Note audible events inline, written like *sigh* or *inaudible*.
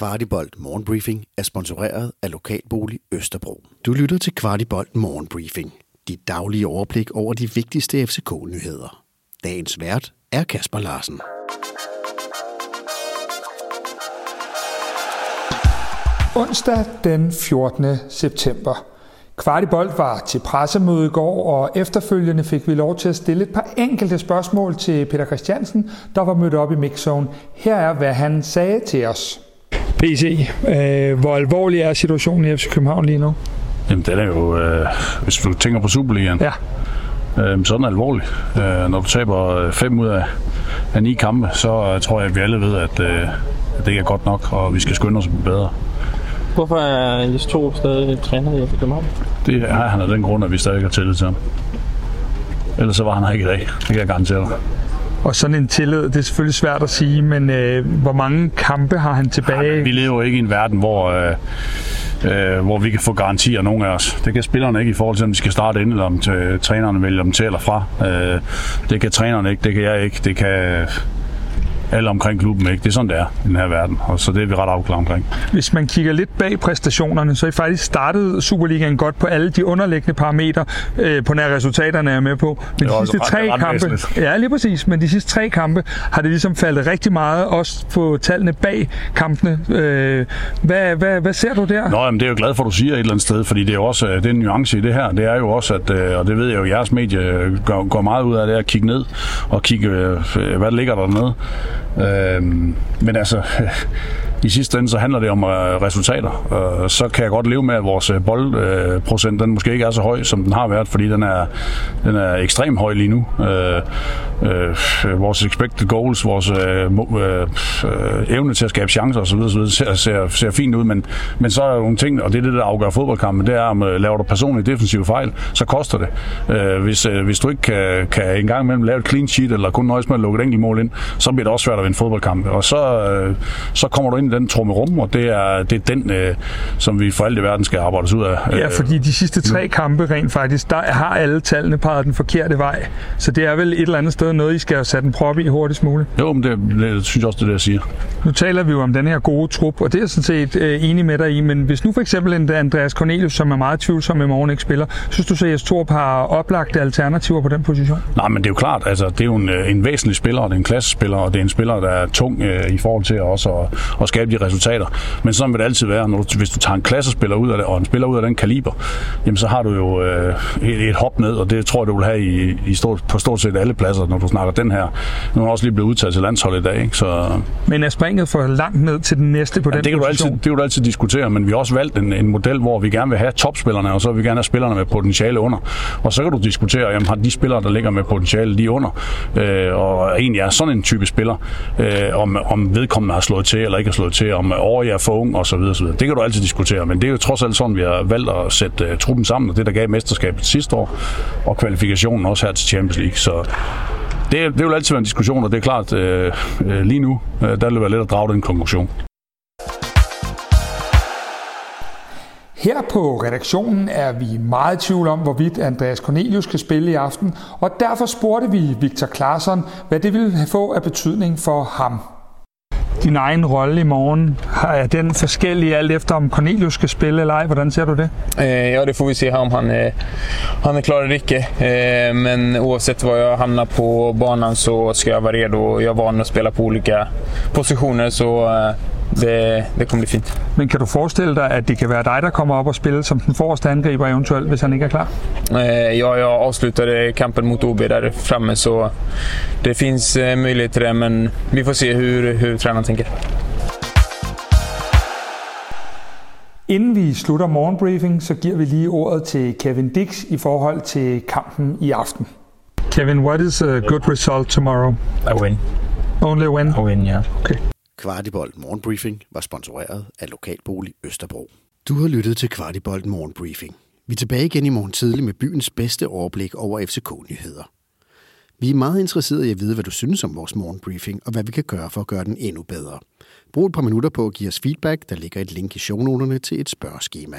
Kvartibolt Morgenbriefing er sponsoreret af Lokalbolig Østerbro. Du lytter til Kvartibolt Morgenbriefing. Dit daglige overblik over de vigtigste FCK-nyheder. Dagens vært er Kasper Larsen. Onsdag den 14. september. Kvartibolt var til pressemøde i går, og efterfølgende fik vi lov til at stille et par enkelte spørgsmål til Peter Christiansen, der var mødt op i Mixzone. Her er, hvad han sagde til os. PC, øh, hvor alvorlig er situationen i FC København lige nu? Jamen, den er jo, øh, hvis du tænker på Superligaen, Ja. øh, så er den alvorlig. Øh, når du taber fem ud af, af ni kampe, så øh, tror jeg, at vi alle ved, at, øh, at det ikke er godt nok, og vi skal skynde os bedre. Hvorfor er Jes Torup stadig træner i FC København? Det har han af den grund, at vi stadig har tillid til ham. Ellers så var han her ikke i dag. Det kan jeg garantere dig. Og sådan en tillid, det er selvfølgelig svært at sige, men øh, hvor mange kampe har han tilbage? Vi lever ikke i en verden, hvor, øh, øh, hvor vi kan få garantier, nogen af os. Det kan spillerne ikke i forhold til, om de skal starte ind, eller om t- trænerne vælger dem til eller fra. Øh, det kan trænerne ikke, det kan jeg ikke, det kan alle omkring klubben ikke. Det er sådan, det er i den her verden, og så det er vi ret afklaret omkring. Hvis man kigger lidt bag præstationerne, så er I faktisk startet Superligaen godt på alle de underliggende parametre. Øh, på nær resultaterne er jeg med på. Men de sidste ret- tre ret kampe, væsentligt. ja lige præcis, men de sidste tre kampe har det ligesom faldet rigtig meget, også på tallene bag kampene. Øh, hvad, hvad, hvad ser du der? Nå, jamen, det er jeg jo glad for, at du siger et eller andet sted, fordi det er jo også øh, det er en nuance i det her. Det er jo også, at, øh, og det ved jeg jo, jeres medie øh, går, går meget ud af det, at kigge ned og kigge, hvad der ligger dernede. Øh, men altså, *laughs* i sidste ende, så handler det om øh, resultater. Øh, så kan jeg godt leve med, at vores øh, boldprocent, øh, den måske ikke er så høj, som den har været, fordi den er, den er ekstremt høj lige nu. Øh, øh, vores expected goals, vores øh, øh, øh, evne til at skabe chancer osv. osv. Ser, ser, ser fint ud, men, men så er der nogle ting, og det er det, der afgør fodboldkampen, det er, om øh, laver du personlige defensive fejl, så koster det. Øh, hvis, øh, hvis du ikke kan, kan engang imellem lave et clean sheet, eller kun nøjes med at lukke et enkelt mål ind, så bliver det også svært at vinde fodboldkampe. Og så, øh, så kommer du ind i den trumme rum, og det er, det er den, øh, som vi for alt i verden skal arbejde os ud af. Ja, fordi de sidste tre kampe rent faktisk, der har alle tallene peget den forkerte vej. Så det er vel et eller andet sted noget, I skal have sat en prop i hurtigst muligt. Jo, men det, det synes jeg også, det er det, jeg siger. Nu taler vi jo om den her gode trup, og det er jeg sådan set øh, enig med dig i, men hvis nu for eksempel en Andreas Cornelius, som er meget tvivlsom i morgen, ikke spiller, synes du så, at Jes Torp har oplagte alternativer på den position? Nej, men det er jo klart, altså det er jo en, øh, en væsentlig spiller, og det er en klassespiller, og det er en spiller, der er tung øh, i forhold til også at, at skabe de resultater. Men sådan vil det altid være, når du, hvis du tager en klassespiller ud af det, og en spiller ud af den kaliber, jamen så har du jo øh, et, et hop ned, og det tror jeg, du vil have i, i stort, på stort set alle pladser, når du snakker den her. Nu er også lige blevet udtaget til landsholdet i dag, ikke? så Men er springet for langt ned til den næste på Ja, den det kan, du altid, position? det kan du altid diskutere, men vi har også valgt en, en model, hvor vi gerne vil have topspillerne, og så vil vi gerne have spillerne med potentiale under. Og så kan du diskutere, jamen, har de spillere, der ligger med potentiale lige under, øh, og egentlig er sådan en type spiller, øh, om, om vedkommende har slået til eller ikke har slået til, om året er for ung, og så videre, så videre. Det kan du altid diskutere, men det er jo trods alt sådan, vi har valgt at sætte uh, truppen sammen, og det, der gav mesterskabet sidste år, og kvalifikationen også her til Champions League. Så det, det vil altid være en diskussion, og det er klart, øh, øh, lige nu, øh, der vil det være let at drage den konklusion. Her på redaktionen er vi meget i tvivl om, hvorvidt Andreas Cornelius kan spille i aften, og derfor spurgte vi Victor Claesson, hvad det ville få af betydning for ham. Din egen rolle i morgen, er den forskellig alt efter om Cornelius skal spille eller ej? Hvordan ser du det? Eh, ja, det får vi se her, om han är, han är klar eller icke. Eh, men oavsett var jag hamnar på banan så ska jag vara redo. Jag är van att spela på olika positioner så eh, det, det kommer bli fint. Men kan du forestille dig, at det kan være dig, der kommer op og spille som den forreste angriber eventuelt, hvis han ikke er klar? Eh, ja, jag avslutade kampen mot OB där framme så det finns eh, möjlighet till det men vi får se hur, hur tränaren tänker. Inden vi slutter morgenbriefing, så giver vi lige ordet til Kevin Dix i forhold til kampen i aften. Kevin, what is a good result tomorrow? I win. Only win? I win, yeah. Kvartibolt Morgenbriefing var sponsoreret af Lokalbolig Østerbro. Du har lyttet til Kvartibolt Morgenbriefing. Vi er tilbage igen i morgen tidlig med byens bedste overblik over FCK-nyheder. Vi er meget interesserede i at vide, hvad du synes om vores morgenbriefing, og hvad vi kan gøre for at gøre den endnu bedre. Brug et par minutter på at give os feedback. Der ligger et link i shownoterne til et spørgeskema.